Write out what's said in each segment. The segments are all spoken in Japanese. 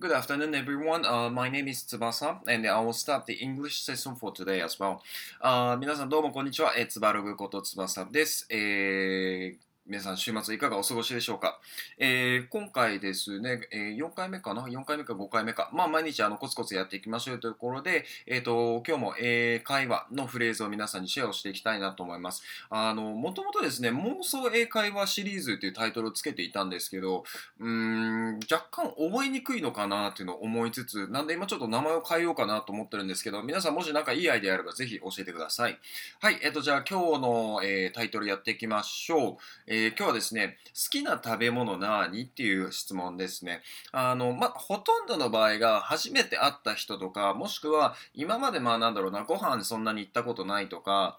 Good afternoon, everyone. Uh, my name is Tsubasa, and I will start the English session for today as well. Uh, 皆さんどうもこんにちは。えー、つばログことつばさです。えー皆さん週末いかがお過ごしでしょうか、えー今回ですね、えー4回目かな ?4 回目か5回目か。まあ毎日あのコツコツやっていきましょうというところで、えっ、と、今日も英会話のフレーズを皆さんにシェアをしていきたいなと思います。あの、もともとですね、妄想英会話シリーズというタイトルをつけていたんですけど、うーん、若干覚えにくいのかなっていうのを思いつつ、なんで今ちょっと名前を変えようかなと思ってるんですけど、皆さんもし何かいいアイデアあればぜひ教えてください。はい、えっ、と、じゃあ今日の、えータイトルやっていきましょう。えー今日はですね、好きな食べ物なにっていう質問ですね。あの、ま、ほとんどの場合が初めて会った人とか、もしくは今までまあなんだろうな、ご飯そんなに行ったことないとか、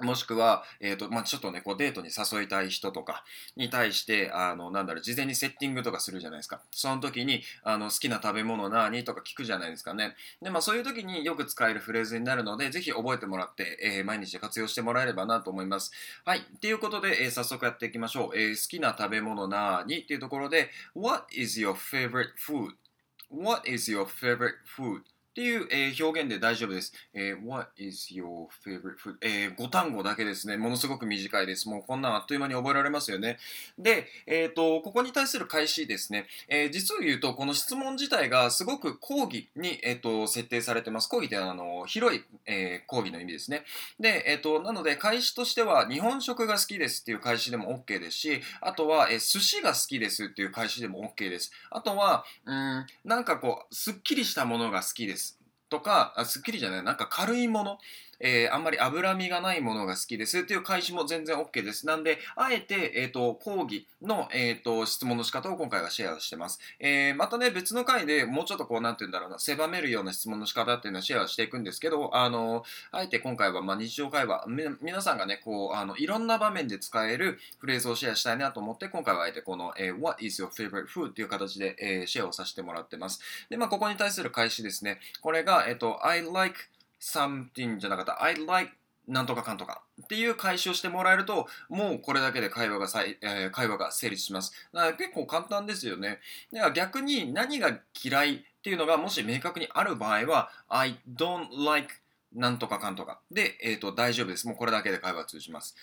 もしくは、えっ、と、まあ、ちょっとね、こうデートに誘いたい人とかに対して、あの、なんだろう、事前にセッティングとかするじゃないですか。その時に、あの、好きな食べ物何とか聞くじゃないですかね。で、まあ、そういう時によく使えるフレーズになるので、ぜひ覚えてもらって、えー毎日活用してもらえればなと思います。はい。っていうことで、えー早速やっていきましょう。えー好きな食べ物何っていうところで、What is your favorite food?What is your favorite food? っていう、えー表現で大丈夫です。えー What is your favorite food? え5単語だけですね。ものすごく短いです。もうこんなんあっという間に覚えられますよね。で、えっ、と、ここに対する開始ですね。えー実を言うと、この質問自体がすごく講義に、えー、と設定されてます。講義ってあの広い、えー講義の意味ですね。で、えっ、と、なので、開始としては、日本食が好きですっていう開始でも OK ですし、あとは、えー寿司が好きですっていう開始でも OK です。あとは、うん、なんかこう、すっきりしたものが好きです。とか、あすっきりじゃない、なんか軽いもの、えーあんまり脂身がないものが好きですっていう開始も全然 OK です。なんで、あえて、えっ、と、講義の、えっ、と、質問の仕方を今回はシェアしてます。えーまたね、別の回でもうちょっとこう、なんて言うんだろうな、狭めるような質問の仕方っていうのをシェアしていくんですけど、あの、あえて今回は、まあ、日常会話、皆さんがね、こう、あの、いろんな場面で使えるフレーズをシェアしたいなと思って、今回はあえてこの、えー What is your favorite food? っていう形で、えーシェアをさせてもらってます。で、まあ、ここに対する開始ですね。これが、えっ、と、I like something じゃなかった。I like なんとかかんとかっていう開始をしてもらえると、もうこれだけで会話がさい、えー会話が成立します。だから結構簡単ですよね。では逆に何が嫌いっていうのがもし明確にある場合は、I don't like なんとかかんとかで、えー、と大丈夫です。もうこれだけで会話通じます。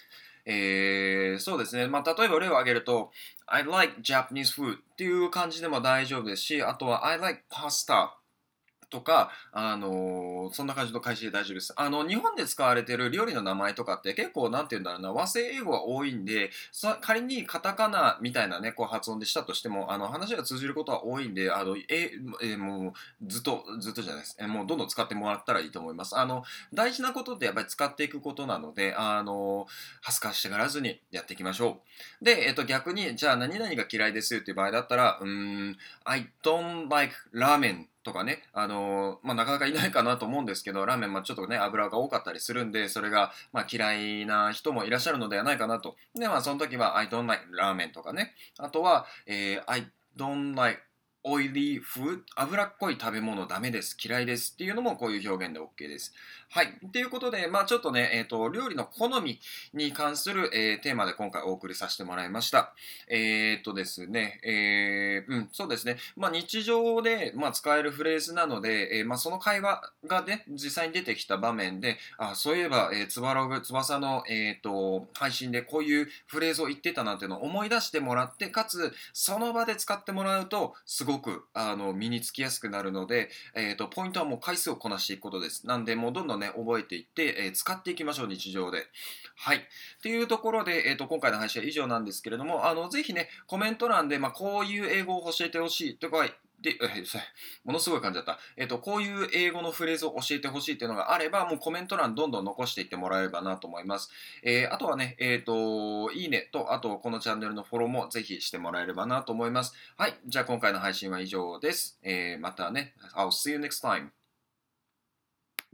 えーそうですね。まあ、例えば例を挙げると、I like Japanese food っていう感じでも大丈夫ですし、あとは I like pasta とか、あのーそんな感じの開始で大丈夫です。あの、日本で使われてる料理の名前とかって結構、なんて言うんだろうな、和製英語が多いんで、さ仮にカタカナみたいなね、こう発音でしたとしても、あの、話が通じることは多いんで、あの、え、えもう、ずっと、ずっとじゃないです。えもう、どんどん使ってもらったらいいと思います。あの、大事なことってやっぱり使っていくことなので、あの、恥ずかしがらずにやっていきましょう。で、えっと、逆に、じゃあ何々が嫌いですっていう場合だったら、うーん、I don't like ramen とかね、あのまあ、なかなかいないかなと思うんですけど、ラーメン、ま、ちょっとね、油が多かったりするんで、それが、まあ、嫌いな人もいらっしゃるのではないかなと。で、まあ、その時は、I don't like ラーメンとかね。あとは、えー I don't like oily food 脂っこい食べ物ダメです。嫌いです。っていうのもこういう表現で OK です。はい。ということで、まあちょっとね、えっ、と、料理の好みに関する、えーテーマで今回お送りさせてもらいました。えっ、とですね、えーうん、そうですね。まあ日常で、まあ、使えるフレーズなので、えまあその会話がね、実際に出てきた場面で、あ、そういえば、えー、つばログ、翼の、えっ、と、配信でこういうフレーズを言ってたなんていうのを思い出してもらって、かつ、その場で使ってもらうと、すごいごく、あの、身につきやすくなるので、えっ、と、ポイントはもう回数をこなしていくことです。なんで、もうどんどんね、覚えていって、えー使っていきましょう、日常で。はい。っていうところで、えっ、と、今回の配信は以上なんですけれども、あの、ぜひね、コメント欄で、まあ、こういう英語を教えてほしいとか、で、ものすごい感じだった。えっ、と、こういう英語のフレーズを教えてほしいっていうのがあれば、もうコメント欄どんどん残していってもらえればなと思います。えーあとはね、えっ、と、いいねと、あと、このチャンネルのフォローもぜひしてもらえればなと思います。はい。じゃあ、今回の配信は以上です。えまたね、I'll see you next time.